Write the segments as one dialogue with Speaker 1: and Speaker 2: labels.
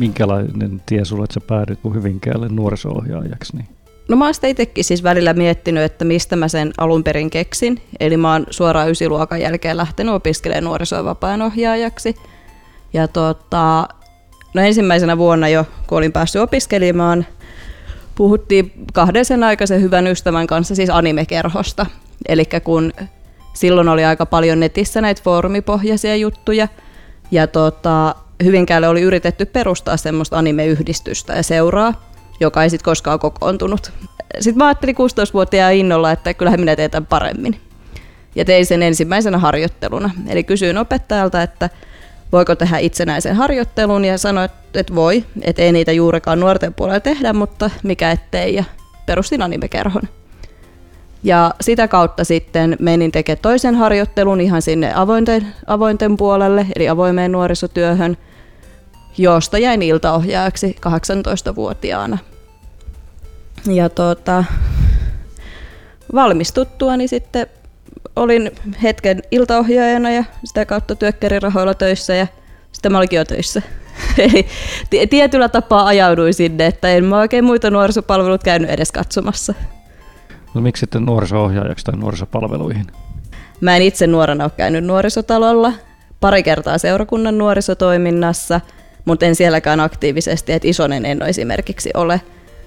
Speaker 1: minkälainen tie sulla, että sä päädyit Hyvinkäälle nuoriso-ohjaajaksi? Niin?
Speaker 2: No mä oon sitä itsekin siis välillä miettinyt, että mistä mä sen alun perin keksin. Eli mä oon suoraan ysiluokan jälkeen lähtenyt opiskelemaan nuoriso- vapaan ohjaajaksi. Ja tota, no ensimmäisenä vuonna jo, kun olin päässyt opiskelemaan, puhuttiin kahden sen aikaisen hyvän ystävän kanssa siis animekerhosta. Eli kun silloin oli aika paljon netissä näitä foorumipohjaisia juttuja, ja tota, Hyvinkäälle oli yritetty perustaa semmoista animeyhdistystä ja seuraa, joka ei sitten koskaan kokoontunut. Sitten mä ajattelin 16-vuotiaan innolla, että kyllähän minä teen tämän paremmin. Ja tein sen ensimmäisenä harjoitteluna. Eli kysyin opettajalta, että voiko tehdä itsenäisen harjoittelun ja sanoin, että voi, että ei niitä juurikaan nuorten puolella tehdä, mutta mikä ettei ja perustin animekerhon. Ja sitä kautta sitten menin tekemään toisen harjoittelun ihan sinne avointen, avointen puolelle, eli avoimeen nuorisotyöhön, josta jäin iltaohjaajaksi 18-vuotiaana. Ja tuota, valmistuttuani sitten olin hetken iltaohjaajana ja sitä kautta työkkärirahoilla töissä ja sitten mä olinkin jo töissä. Eli tietyllä tapaa ajauduin sinne, että en mä oikein muita nuorisopalvelut käynyt edes katsomassa.
Speaker 1: No miksi sitten nuoriso-ohjaajaksi tai nuorisopalveluihin?
Speaker 2: Mä en itse nuorena ole käynyt nuorisotalolla, pari kertaa seurakunnan nuorisotoiminnassa, mutta en sielläkään aktiivisesti, että isonen en esimerkiksi ole.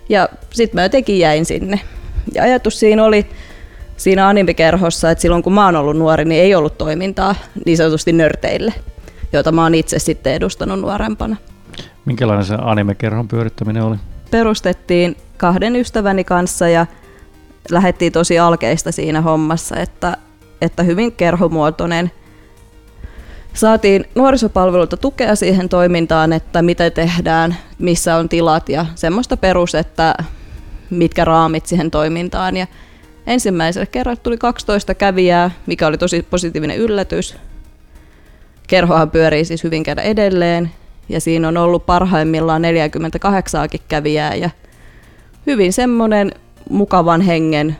Speaker 2: Ja sitten mä jotenkin jäin sinne. Ja ajatus siinä oli siinä animikerhossa, että silloin kun mä oon ollut nuori, niin ei ollut toimintaa niin sanotusti nörteille, jota mä oon itse sitten edustanut nuorempana.
Speaker 1: Minkälainen se animekerhon pyörittäminen oli?
Speaker 2: Perustettiin kahden ystäväni kanssa ja lähdettiin tosi alkeista siinä hommassa, että, että hyvin kerhomuotoinen. Saatiin nuorisopalvelulta tukea siihen toimintaan, että mitä tehdään, missä on tilat ja semmoista perus, että mitkä raamit siihen toimintaan. Ja ensimmäisellä kerralla tuli 12 kävijää, mikä oli tosi positiivinen yllätys. Kerhohan pyörii siis hyvin käydä edelleen ja siinä on ollut parhaimmillaan 48 kävijää ja hyvin semmoinen mukavan hengen.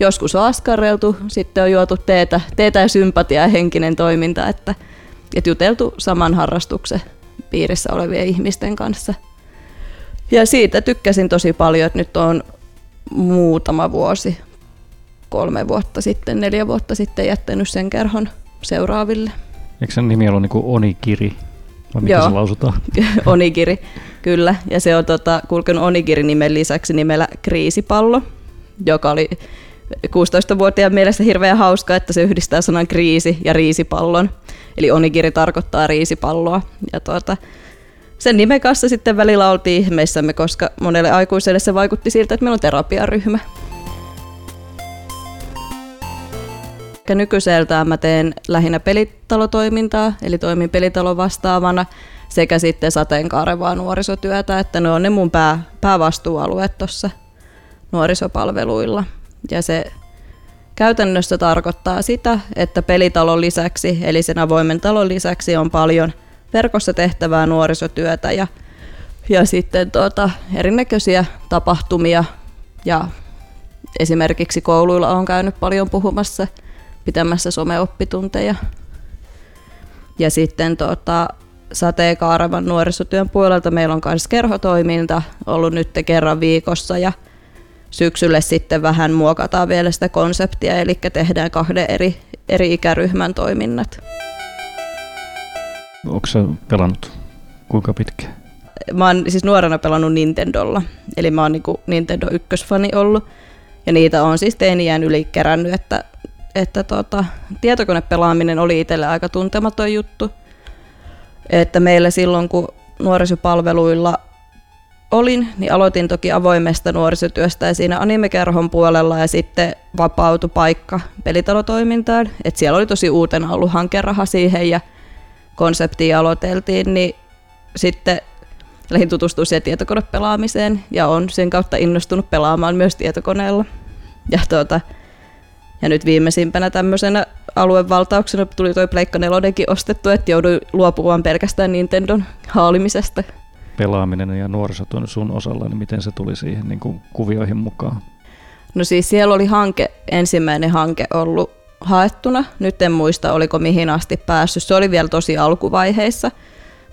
Speaker 2: Joskus on askarreltu, sitten on juotu teetä, teetä ja sympatia ja henkinen toiminta, että, että juteltu saman harrastuksen piirissä olevien ihmisten kanssa. Ja siitä tykkäsin tosi paljon, että nyt on muutama vuosi, kolme vuotta sitten, neljä vuotta sitten jättänyt sen kerhon seuraaville.
Speaker 1: Eikö sen nimi ollut niin Onikiri? Vai miten Joo. se lausutaan?
Speaker 2: Onigiri, kyllä. Ja se on tota, kulkenut Onigiri-nimen lisäksi nimellä Kriisipallo, joka oli 16-vuotiaan mielestä hirveän hauska, että se yhdistää sanan kriisi ja riisipallon. Eli onigiri tarkoittaa riisipalloa. Ja tuota, sen nimen kanssa sitten välillä oltiin ihmeissämme, koska monelle aikuiselle se vaikutti siltä, että meillä on terapiaryhmä. Nykyiseltään mä teen lähinnä pelitalotoimintaa, eli toimin pelitalon vastaavana sekä sitten sateenkaarevaa nuorisotyötä, että ne on ne mun pää, päävastuualueet tuossa nuorisopalveluilla. Ja se käytännössä tarkoittaa sitä, että pelitalon lisäksi, eli sen avoimen talon lisäksi on paljon verkossa tehtävää nuorisotyötä ja, ja sitten tuota, erinäköisiä tapahtumia ja esimerkiksi kouluilla on käynyt paljon puhumassa – pitämässä someoppitunteja. Ja sitten tota, sateenkaarevan nuorisotyön puolelta meillä on myös kerhotoiminta ollut nyt kerran viikossa ja syksylle sitten vähän muokataan vielä sitä konseptia, eli tehdään kahden eri, eri ikäryhmän toiminnat.
Speaker 1: Onko se pelannut kuinka pitkään?
Speaker 2: Mä oon siis nuorena pelannut Nintendolla, eli mä oon niinku Nintendo ykkösfani ollut. Ja niitä on siis teiniään yli kerännyt, että että tota, tietokonepelaaminen oli itselle aika tuntematon juttu. Että meillä silloin, kun nuorisopalveluilla olin, niin aloitin toki avoimesta nuorisotyöstä ja siinä animekerhon puolella ja sitten vapautui paikka pelitalotoimintaan. Et siellä oli tosi uutena ollut hankeraha siihen ja konseptiin aloiteltiin, niin sitten lähdin tutustumaan siihen tietokonepelaamiseen ja on sen kautta innostunut pelaamaan myös tietokoneella. Ja tuota, ja nyt viimeisimpänä tämmöisenä aluevaltauksena tuli toi Pleikka nelonenkin ostettu, että jouduin luopumaan pelkästään Nintendon haalimisesta.
Speaker 1: Pelaaminen ja nuorisotyön sun osalla, niin miten se tuli siihen niin kuin kuvioihin mukaan?
Speaker 2: No siis siellä oli hanke, ensimmäinen hanke ollut haettuna. Nyt en muista, oliko mihin asti päässyt. Se oli vielä tosi alkuvaiheissa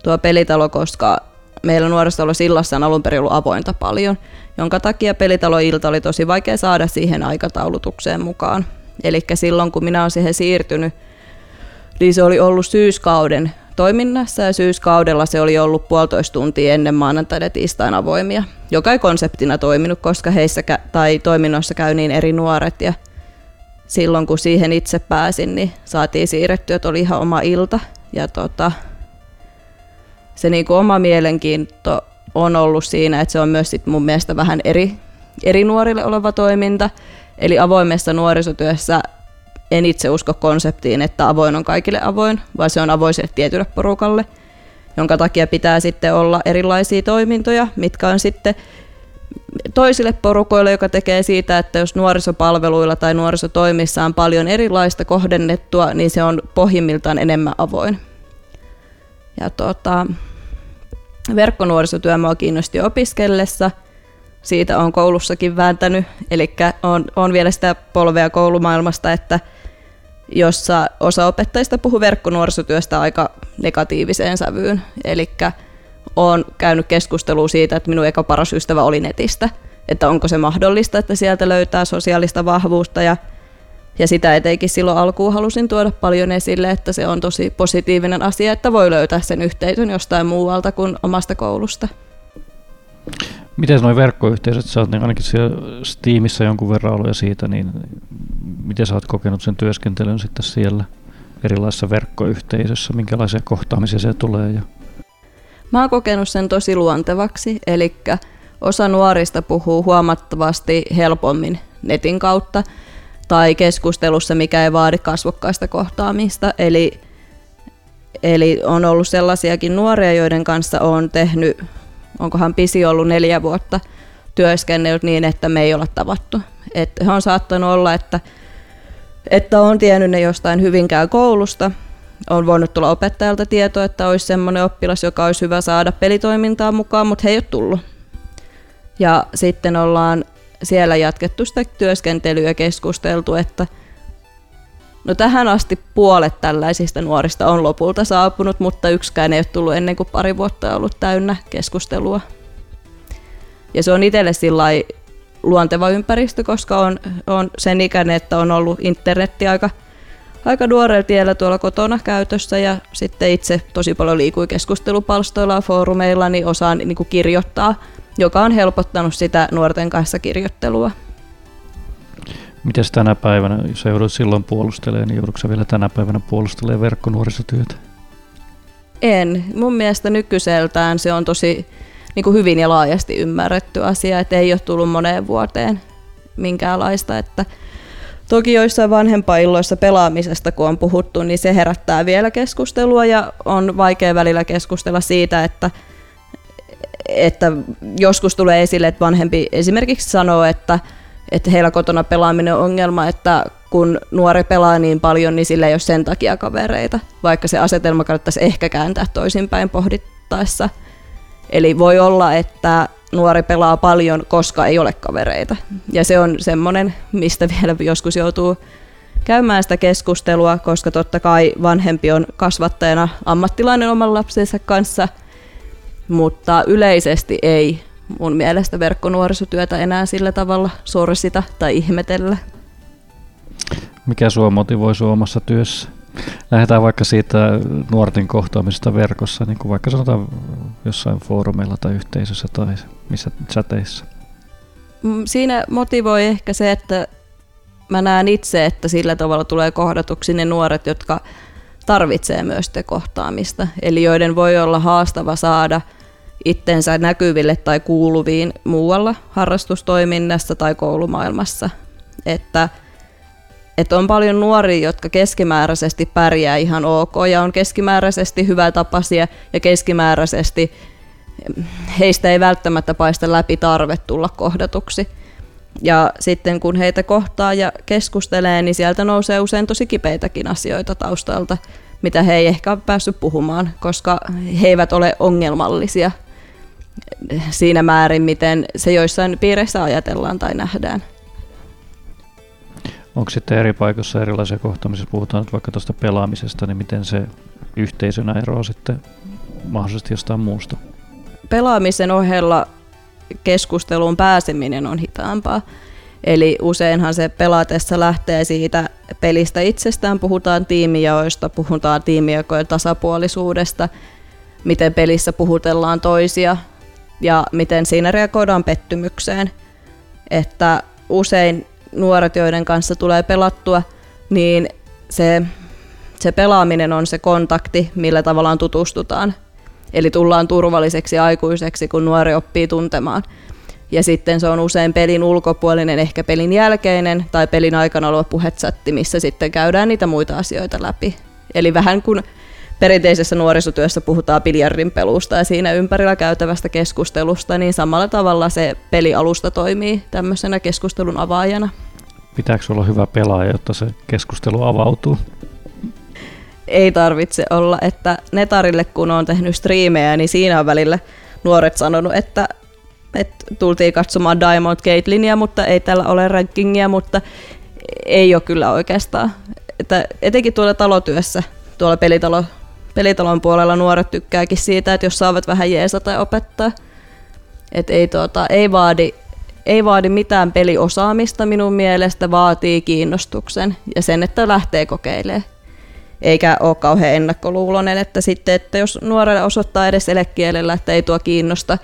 Speaker 2: tuo pelitalo, koska meillä nuorisolla sillassa on alun perin ollut avointa paljon, jonka takia pelitaloilta oli tosi vaikea saada siihen aikataulutukseen mukaan. Eli silloin kun minä olen siihen siirtynyt, niin se oli ollut syyskauden toiminnassa ja syyskaudella se oli ollut puolitoista tuntia ennen maanantaina ja tiistain avoimia, joka ei konseptina toiminut, koska heissä kä- tai toiminnoissa käy niin eri nuoret ja silloin kun siihen itse pääsin, niin saatiin siirrettyä, että oli ihan oma ilta ja tota, se niin kuin oma mielenkiinto on ollut siinä, että se on myös sit mun mielestä vähän eri, eri nuorille oleva toiminta. Eli avoimessa nuorisotyössä en itse usko konseptiin, että avoin on kaikille avoin, vaan se on avoin sille tietylle porukalle, jonka takia pitää sitten olla erilaisia toimintoja, mitkä on sitten toisille porukoille, joka tekee siitä, että jos nuorisopalveluilla tai nuorisotoimissa on paljon erilaista kohdennettua, niin se on pohjimmiltaan enemmän avoin. Ja tota, verkkonuorisotyö mua kiinnosti opiskellessa. Siitä on koulussakin vääntänyt, eli on, on vielä sitä polvea koulumaailmasta, että jossa osa opettajista puhuu verkkonuorisotyöstä aika negatiiviseen sävyyn. Eli olen käynyt keskustelua siitä, että minun eka paras ystävä oli netistä, että onko se mahdollista, että sieltä löytää sosiaalista vahvuutta ja ja sitä etenkin silloin alkuun halusin tuoda paljon esille, että se on tosi positiivinen asia, että voi löytää sen yhteisön jostain muualta kuin omasta koulusta.
Speaker 1: Miten nuo verkkoyhteisöt, sä oot ainakin siellä Steamissa jonkun verran ollut ja siitä, niin miten sä oot kokenut sen työskentelyn sitten siellä erilaisissa verkkoyhteisössä, minkälaisia kohtaamisia se tulee? Ja...
Speaker 2: Mä oon kokenut sen tosi luontevaksi, eli osa nuorista puhuu huomattavasti helpommin netin kautta, tai keskustelussa, mikä ei vaadi kasvokkaista kohtaamista. Eli, eli on ollut sellaisiakin nuoria, joiden kanssa on tehnyt, onkohan pisi ollut neljä vuotta, työskennellyt niin, että me ei olla tavattu. Että he on saattanut olla, että, että on tiennyt ne jostain hyvinkään koulusta, on voinut tulla opettajalta tietoa, että olisi semmoinen oppilas, joka olisi hyvä saada pelitoimintaa mukaan, mutta he ei ole tullut. Ja sitten ollaan siellä jatkettu sitä työskentelyä ja keskusteltu, että no tähän asti puolet tällaisista nuorista on lopulta saapunut, mutta yksikään ei ole tullut ennen kuin pari vuotta ollut täynnä keskustelua. Ja se on itselle sillä luonteva ympäristö, koska on, on sen ikäinen, että on ollut internetti aika, aika nuorella tiellä tuolla kotona käytössä ja sitten itse tosi paljon liikui keskustelupalstoilla ja foorumeilla, niin osaan niin kuin kirjoittaa joka on helpottanut sitä nuorten kanssa kirjoittelua.
Speaker 1: Miten tänä päivänä, jos joudut silloin puolustelemaan, niin joudutko vielä tänä päivänä puolustelemaan verkkonuorisotyötä?
Speaker 2: En. Mun mielestä nykyiseltään se on tosi niin kuin hyvin ja laajasti ymmärretty asia, että ei ole tullut moneen vuoteen minkäänlaista. Että toki joissain vanhempailloissa pelaamisesta, kun on puhuttu, niin se herättää vielä keskustelua ja on vaikea välillä keskustella siitä, että että joskus tulee esille, että vanhempi esimerkiksi sanoo, että, että heillä kotona pelaaminen on ongelma, että kun nuori pelaa niin paljon, niin sillä ei ole sen takia kavereita, vaikka se asetelma kannattaisi ehkä kääntää toisinpäin pohdittaessa. Eli voi olla, että nuori pelaa paljon, koska ei ole kavereita. Ja se on semmoinen, mistä vielä joskus joutuu käymään sitä keskustelua, koska totta kai vanhempi on kasvattajana ammattilainen oman lapsensa kanssa – mutta yleisesti ei mun mielestä verkkonuorisotyötä enää sillä tavalla sorsita tai ihmetellä.
Speaker 1: Mikä sua motivoi omassa työssä? Lähdetään vaikka siitä nuorten kohtaamisesta verkossa, niin kuin vaikka sanotaan jossain foorumeilla tai yhteisössä tai missä chateissa.
Speaker 2: Mm, siinä motivoi ehkä se, että mä näen itse, että sillä tavalla tulee kohdatuksi ne nuoret, jotka tarvitsee myös te kohtaamista, eli joiden voi olla haastava saada itsensä näkyville tai kuuluviin muualla harrastustoiminnassa tai koulumaailmassa. Että, että on paljon nuoria, jotka keskimääräisesti pärjää ihan ok ja on keskimääräisesti hyvä tapasia ja keskimääräisesti heistä ei välttämättä paista läpi tarve tulla kohdatuksi. Ja sitten kun heitä kohtaa ja keskustelee, niin sieltä nousee usein tosi kipeitäkin asioita taustalta, mitä he ei ehkä ole päässyt puhumaan, koska he eivät ole ongelmallisia siinä määrin, miten se joissain piireissä ajatellaan tai nähdään.
Speaker 1: Onko sitten eri paikoissa erilaisia kohtaamisia, puhutaan nyt vaikka tuosta pelaamisesta, niin miten se yhteisönä eroaa sitten mahdollisesti jostain muusta?
Speaker 2: pelaamisen ohella keskusteluun pääseminen on hitaampaa. Eli useinhan se pelatessa lähtee siitä pelistä itsestään, puhutaan tiimijaoista, puhutaan tiimijakojen tasapuolisuudesta, miten pelissä puhutellaan toisia ja miten siinä reagoidaan pettymykseen. Että usein nuoret, joiden kanssa tulee pelattua, niin se, se pelaaminen on se kontakti, millä tavallaan tutustutaan. Eli tullaan turvalliseksi aikuiseksi, kun nuori oppii tuntemaan. Ja sitten se on usein pelin ulkopuolinen, ehkä pelin jälkeinen tai pelin aikana oleva puhetsatti, missä sitten käydään niitä muita asioita läpi. Eli vähän kuin perinteisessä nuorisotyössä puhutaan biljardin pelusta ja siinä ympärillä käytävästä keskustelusta, niin samalla tavalla se pelialusta toimii tämmöisenä keskustelun avaajana.
Speaker 1: Pitääkö olla hyvä pelaaja, jotta se keskustelu avautuu?
Speaker 2: Ei tarvitse olla, että Netarille kun on tehnyt striimejä, niin siinä on välillä nuoret sanonut, että, että tultiin katsomaan Diamond Gatelinia, mutta ei tällä ole rankingia, mutta ei ole kyllä oikeastaan. Että etenkin tuolla talotyössä, tuolla pelitalo, pelitalon puolella nuoret tykkääkin siitä, että jos saavat vähän jeesata ja opettaa. että ei, tuota, ei vaadi ei vaadi mitään peliosaamista minun mielestä, vaatii kiinnostuksen ja sen, että lähtee kokeilemaan. Eikä ole kauhean ennakkoluulonen, että sitten, että jos nuorelle osoittaa edes elekielellä, että ei tuo kiinnosta,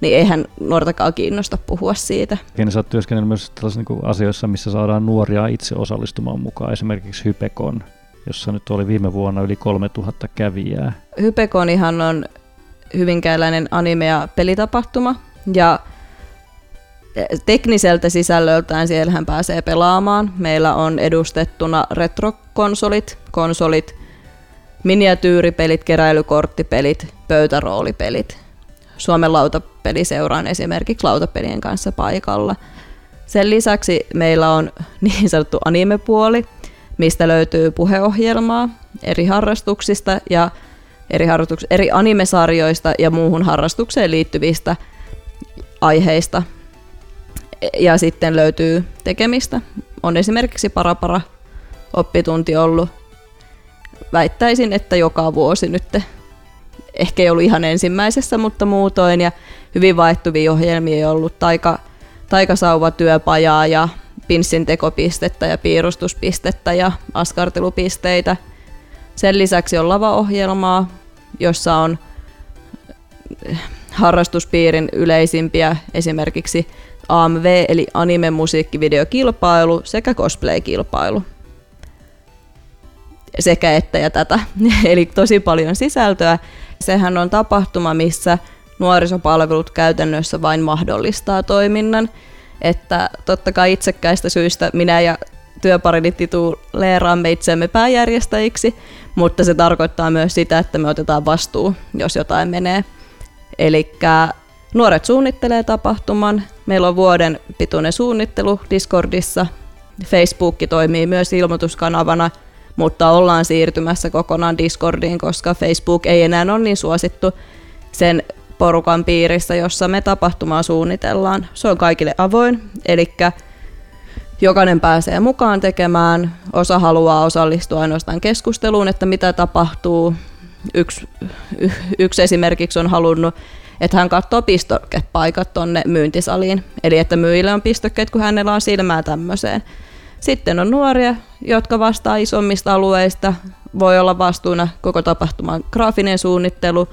Speaker 2: niin eihän nuortakaan kiinnosta puhua siitä.
Speaker 1: Ja sä oot työskennellyt myös tällaisissa niin asioissa, missä saadaan nuoria itse osallistumaan mukaan, esimerkiksi Hypekon, jossa nyt oli viime vuonna yli 3000 kävijää.
Speaker 2: Hypekonihan on hyvinkääläinen anime- ja pelitapahtuma, ja tekniseltä sisällöltään siellähän pääsee pelaamaan. Meillä on edustettuna retrokonsolit, konsolit, miniatyyripelit, keräilykorttipelit, pöytäroolipelit. Suomen lautapeliseura on esimerkiksi lautapelien kanssa paikalla. Sen lisäksi meillä on niin sanottu animepuoli, mistä löytyy puheohjelmaa eri harrastuksista ja eri, harrastuks- eri animesarjoista ja muuhun harrastukseen liittyvistä aiheista ja sitten löytyy tekemistä. On esimerkiksi Parapara oppitunti ollut. Väittäisin, että joka vuosi nyt. Ehkä ei ollut ihan ensimmäisessä, mutta muutoin. Ja hyvin vaihtuvia ohjelmia on ollut taika, taikasauva työpajaa ja pinssin tekopistettä ja piirustuspistettä ja askartelupisteitä. Sen lisäksi on lavaohjelmaa, jossa on harrastuspiirin yleisimpiä esimerkiksi AMV eli anime-musiikkivideokilpailu sekä cosplay-kilpailu. Sekä että ja tätä. eli tosi paljon sisältöä. Sehän on tapahtuma, missä nuorisopalvelut käytännössä vain mahdollistaa toiminnan. Että totta kai itsekkäistä syistä minä ja työparini tituleeraamme itseämme pääjärjestäjiksi, mutta se tarkoittaa myös sitä, että me otetaan vastuu, jos jotain menee. Eli nuoret suunnittelee tapahtuman, Meillä on vuoden pituinen suunnittelu Discordissa. Facebook toimii myös ilmoituskanavana, mutta ollaan siirtymässä kokonaan Discordiin, koska Facebook ei enää ole niin suosittu sen porukan piirissä, jossa me tapahtumaa suunnitellaan. Se on kaikille avoin, eli jokainen pääsee mukaan tekemään. Osa haluaa osallistua ainoastaan keskusteluun, että mitä tapahtuu. Yksi, yksi esimerkiksi on halunnut että hän katsoo pistokepaikat tonne myyntisaliin. Eli että myyjille on pistokkeet, kun hänellä on silmää tämmöiseen. Sitten on nuoria, jotka vastaa isommista alueista. Voi olla vastuuna koko tapahtuman graafinen suunnittelu,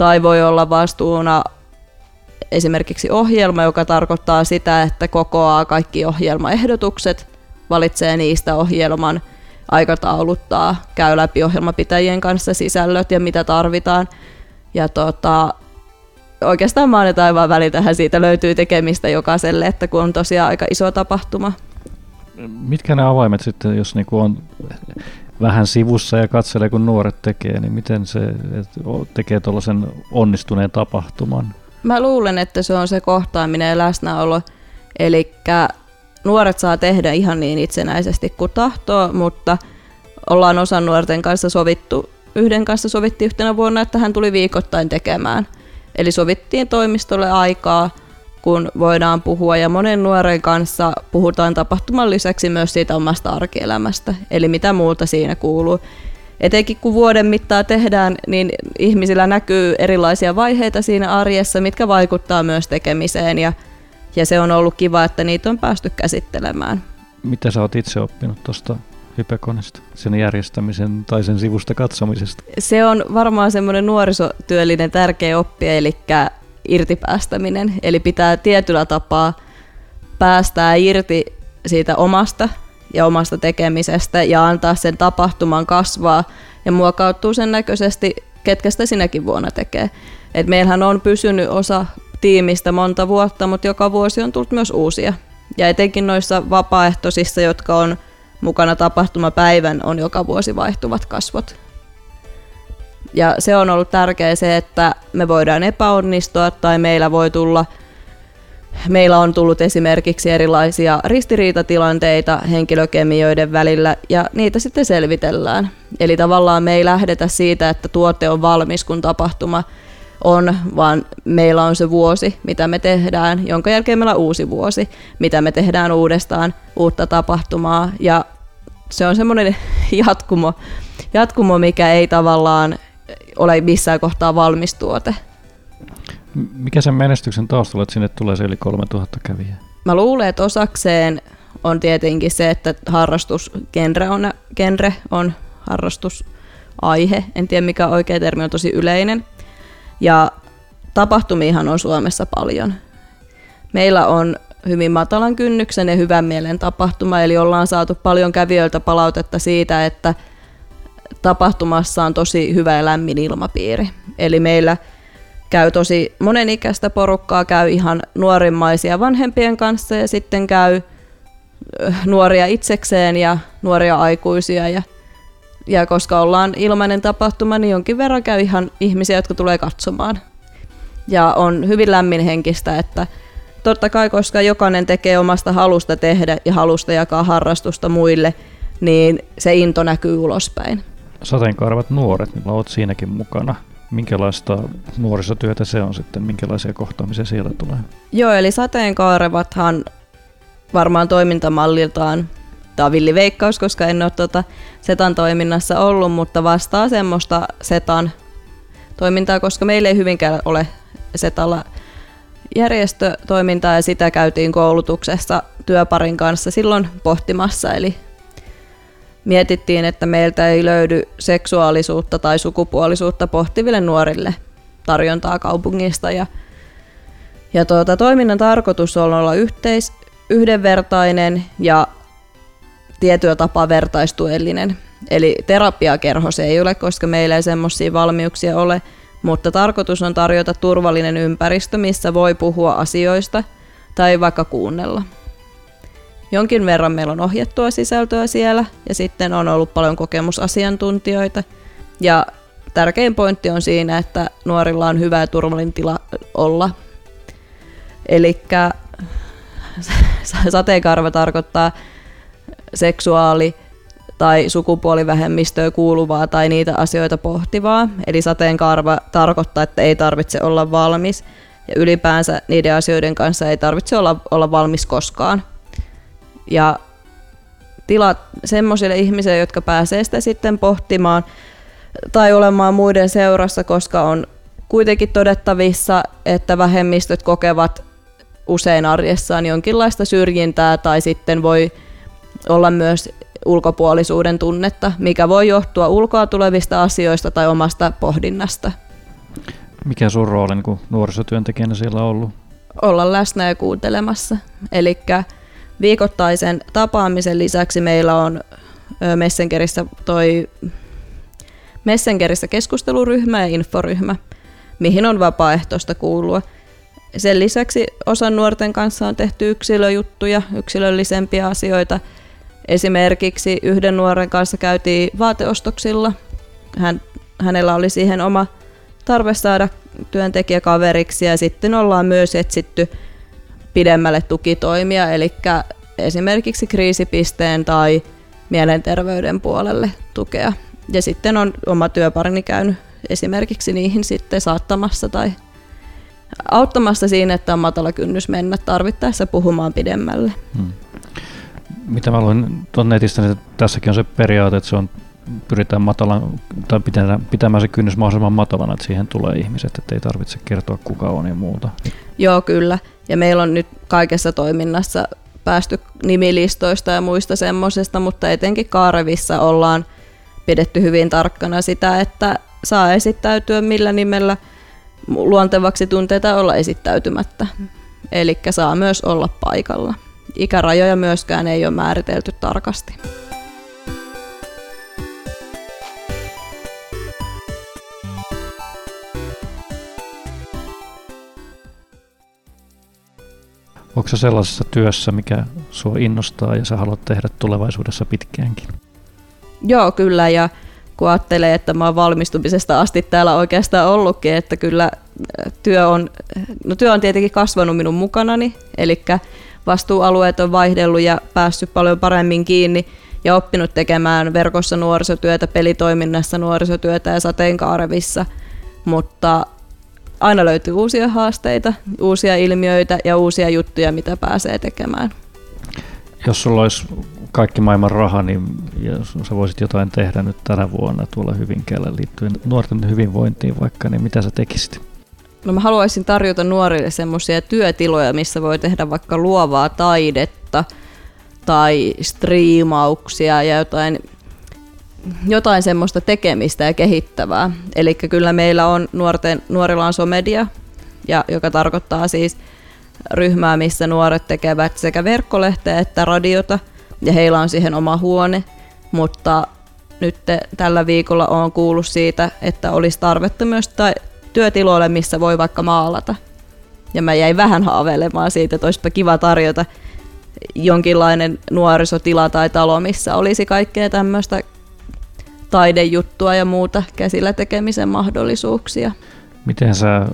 Speaker 2: tai voi olla vastuuna esimerkiksi ohjelma, joka tarkoittaa sitä, että kokoaa kaikki ohjelmaehdotukset, valitsee niistä ohjelman, aikatauluttaa, käy läpi ohjelmapitäjien kanssa sisällöt ja mitä tarvitaan. Ja tota, oikeastaan maan ja taivaan välitähän siitä löytyy tekemistä jokaiselle, että kun on tosiaan aika iso tapahtuma.
Speaker 1: Mitkä ne avaimet sitten, jos niinku on vähän sivussa ja katselee, kun nuoret tekee, niin miten se tekee tuollaisen onnistuneen tapahtuman?
Speaker 2: Mä luulen, että se on se kohtaaminen ja läsnäolo. Eli nuoret saa tehdä ihan niin itsenäisesti kuin tahtoo, mutta ollaan osan nuorten kanssa sovittu, yhden kanssa sovittiin yhtenä vuonna, että hän tuli viikoittain tekemään – Eli sovittiin toimistolle aikaa, kun voidaan puhua ja monen nuoren kanssa puhutaan tapahtuman lisäksi myös siitä omasta arkielämästä, eli mitä muuta siinä kuuluu. etenkin kun vuoden mittaa tehdään, niin ihmisillä näkyy erilaisia vaiheita siinä arjessa, mitkä vaikuttaa myös tekemiseen ja, ja se on ollut kiva, että niitä on päästy käsittelemään.
Speaker 1: Mitä sä oot itse oppinut tuosta Hypekonista, sen järjestämisen tai sen sivusta katsomisesta?
Speaker 2: Se on varmaan semmoinen nuorisotyöllinen tärkeä oppi, eli irtipäästäminen. Eli pitää tietyllä tapaa päästää irti siitä omasta ja omasta tekemisestä ja antaa sen tapahtuman kasvaa ja muokautuu sen näköisesti, ketkä sitä sinäkin vuonna tekee. Et meillähän on pysynyt osa tiimistä monta vuotta, mutta joka vuosi on tullut myös uusia. Ja etenkin noissa vapaaehtoisissa, jotka on mukana tapahtumapäivän, on joka vuosi vaihtuvat kasvot. Ja se on ollut tärkeää se, että me voidaan epäonnistua tai meillä voi tulla – Meillä on tullut esimerkiksi erilaisia ristiriitatilanteita henkilökemioiden välillä ja niitä sitten selvitellään. Eli tavallaan me ei lähdetä siitä, että tuote on valmis, kun tapahtuma on, vaan meillä on se vuosi, mitä me tehdään, jonka jälkeen meillä on uusi vuosi, mitä me tehdään uudestaan, uutta tapahtumaa ja se on semmoinen jatkumo, jatkumo, mikä ei tavallaan ole missään kohtaa valmis tuote.
Speaker 1: Mikä sen menestyksen taustalla, että sinne tulee se yli 3000 kävijää?
Speaker 2: Mä luulen, että osakseen on tietenkin se, että harrastusgenre on, genre on harrastusaihe. En tiedä mikä oikea termi on tosi yleinen. Ja tapahtumiahan on Suomessa paljon. Meillä on hyvin matalan kynnyksen ja hyvän mielen tapahtuma, eli ollaan saatu paljon kävijöiltä palautetta siitä, että tapahtumassa on tosi hyvä ja lämmin ilmapiiri. Eli meillä käy tosi monenikäistä porukkaa, käy ihan nuorimmaisia vanhempien kanssa ja sitten käy nuoria itsekseen ja nuoria aikuisia. Ja, ja koska ollaan ilmainen tapahtuma, niin jonkin verran käy ihan ihmisiä, jotka tulee katsomaan. Ja on hyvin lämminhenkistä, että totta kai koska jokainen tekee omasta halusta tehdä ja halusta jakaa harrastusta muille, niin se into näkyy ulospäin.
Speaker 1: Sateenkaaravat nuoret, niin olet siinäkin mukana minkälaista nuorisotyötä se on sitten, minkälaisia kohtaamisia siellä tulee?
Speaker 2: Joo, eli sateenkaarevathan varmaan toimintamalliltaan, tämä on villiveikkaus, koska en ole tuota Setan toiminnassa ollut, mutta vastaa semmoista Setan toimintaa, koska meillä ei hyvinkään ole Setalla järjestötoimintaa ja sitä käytiin koulutuksessa työparin kanssa silloin pohtimassa, eli mietittiin, että meiltä ei löydy seksuaalisuutta tai sukupuolisuutta pohtiville nuorille tarjontaa kaupungista. Ja, ja tuota, toiminnan tarkoitus on olla yhteis, yhdenvertainen ja tietyllä tapaa vertaistuellinen. Eli terapiakerho se ei ole, koska meillä ei semmoisia valmiuksia ole, mutta tarkoitus on tarjota turvallinen ympäristö, missä voi puhua asioista tai vaikka kuunnella. Jonkin verran meillä on ohjattua sisältöä siellä ja sitten on ollut paljon kokemusasiantuntijoita. Ja tärkein pointti on siinä, että nuorilla on hyvä ja turvallinen tila olla. Eli sateenkarva tarkoittaa seksuaali- tai sukupuolivähemmistöä kuuluvaa tai niitä asioita pohtivaa. Eli sateenkarva tarkoittaa, että ei tarvitse olla valmis ja ylipäänsä niiden asioiden kanssa ei tarvitse olla, olla valmis koskaan ja tilat semmoisille ihmisille, jotka pääsee sitä sitten pohtimaan tai olemaan muiden seurassa, koska on kuitenkin todettavissa, että vähemmistöt kokevat usein arjessaan jonkinlaista syrjintää tai sitten voi olla myös ulkopuolisuuden tunnetta, mikä voi johtua ulkoa tulevista asioista tai omasta pohdinnasta.
Speaker 1: Mikä sun rooli niin nuorisotyöntekijänä siellä on ollut?
Speaker 2: Olla läsnä ja kuuntelemassa. Eli viikoittaisen tapaamisen lisäksi meillä on Messengerissä toi Messengerissä keskusteluryhmä ja inforyhmä, mihin on vapaaehtoista kuulua. Sen lisäksi osan nuorten kanssa on tehty yksilöjuttuja, yksilöllisempiä asioita. Esimerkiksi yhden nuoren kanssa käytiin vaateostoksilla. Hän, hänellä oli siihen oma tarve saada työntekijäkaveriksi ja sitten ollaan myös etsitty pidemmälle tukitoimia, eli esimerkiksi kriisipisteen tai mielenterveyden puolelle tukea. Ja sitten on oma työparini käynyt esimerkiksi niihin sitten saattamassa tai auttamassa siinä, että on matala kynnys mennä tarvittaessa puhumaan pidemmälle. Hmm.
Speaker 1: Mitä mä luin tuon netistä, niin tässäkin on se periaate, että se on pyritään matalan, tai pitämään, pitämään se kynnys mahdollisimman matalana, että siihen tulee ihmiset, että ei tarvitse kertoa kuka on ja muuta.
Speaker 2: Joo, kyllä. Ja meillä on nyt kaikessa toiminnassa päästy nimilistoista ja muista semmoisesta, mutta etenkin Kaarevissa ollaan pidetty hyvin tarkkana sitä, että saa esittäytyä millä nimellä luontevaksi tunteita olla esittäytymättä. Eli saa myös olla paikalla. Ikärajoja myöskään ei ole määritelty tarkasti.
Speaker 1: Onko se sellaisessa työssä, mikä sua innostaa ja sä haluat tehdä tulevaisuudessa pitkäänkin?
Speaker 2: Joo, kyllä. Ja kun ajattelee, että mä oon valmistumisesta asti täällä oikeastaan ollutkin, että kyllä työ on, no työ on tietenkin kasvanut minun mukanani, eli vastuualueet on vaihdellut ja päässyt paljon paremmin kiinni ja oppinut tekemään verkossa nuorisotyötä, pelitoiminnassa nuorisotyötä ja sateenkaarevissa, mutta aina löytyy uusia haasteita, uusia ilmiöitä ja uusia juttuja, mitä pääsee tekemään.
Speaker 1: Jos sulla olisi kaikki maailman raha, niin ja sä voisit jotain tehdä nyt tänä vuonna tuolla Hyvinkäällä liittyen nuorten hyvinvointiin vaikka, niin mitä sä tekisit?
Speaker 2: No mä haluaisin tarjota nuorille semmoisia työtiloja, missä voi tehdä vaikka luovaa taidetta tai striimauksia ja jotain, jotain semmoista tekemistä ja kehittävää. Eli kyllä meillä on nuorten, nuorilla on somedia, ja, joka tarkoittaa siis ryhmää, missä nuoret tekevät sekä verkkolehteä että radiota, ja heillä on siihen oma huone, mutta nyt tällä viikolla on kuullut siitä, että olisi tarvetta myös tai työtiloille, missä voi vaikka maalata. Ja mä jäin vähän haaveilemaan siitä, että olisipa kiva tarjota jonkinlainen nuorisotila tai talo, missä olisi kaikkea tämmöistä taidejuttua ja muuta käsillä tekemisen mahdollisuuksia.
Speaker 1: Miten sä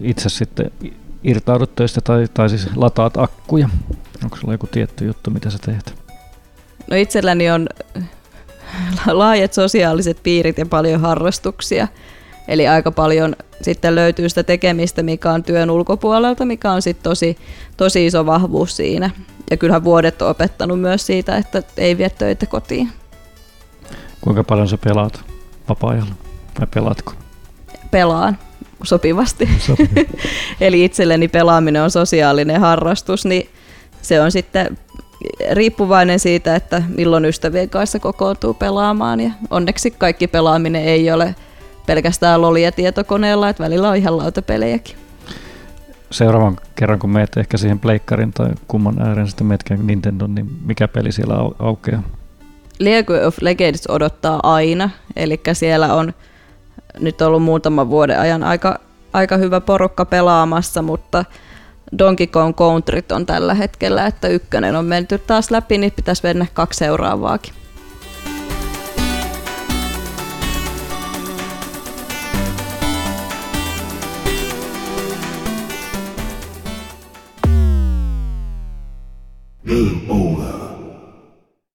Speaker 1: itse sitten irtaudut töistä tai, tai siis lataat akkuja? Onko sulla joku tietty juttu, mitä sä teet?
Speaker 2: No itselläni on laajat sosiaaliset piirit ja paljon harrastuksia. Eli aika paljon sitten löytyy sitä tekemistä, mikä on työn ulkopuolelta, mikä on sitten tosi, tosi iso vahvuus siinä. Ja kyllähän vuodet on opettanut myös siitä, että ei vie töitä kotiin.
Speaker 1: Kuinka paljon sä pelaat vapaa-ajalla? Vai pelaatko?
Speaker 2: Pelaan sopivasti. Sopi. Eli itselleni pelaaminen on sosiaalinen harrastus, niin se on sitten riippuvainen siitä, että milloin ystävien kanssa kokoontuu pelaamaan. Ja onneksi kaikki pelaaminen ei ole pelkästään lolia tietokoneella, että välillä on ihan lautapelejäkin.
Speaker 1: Seuraavan kerran, kun meet ehkä siihen pleikkarin tai kumman ääreen sitten meetkään Nintendo, niin mikä peli siellä au- aukeaa?
Speaker 2: Lego of Legends odottaa aina, eli siellä on nyt ollut muutaman vuoden ajan aika, aika hyvä porukka pelaamassa, mutta Donkey Kong Countryt on tällä hetkellä, että ykkönen on menty taas läpi, niin pitäisi mennä kaksi seuraavaakin. Game over.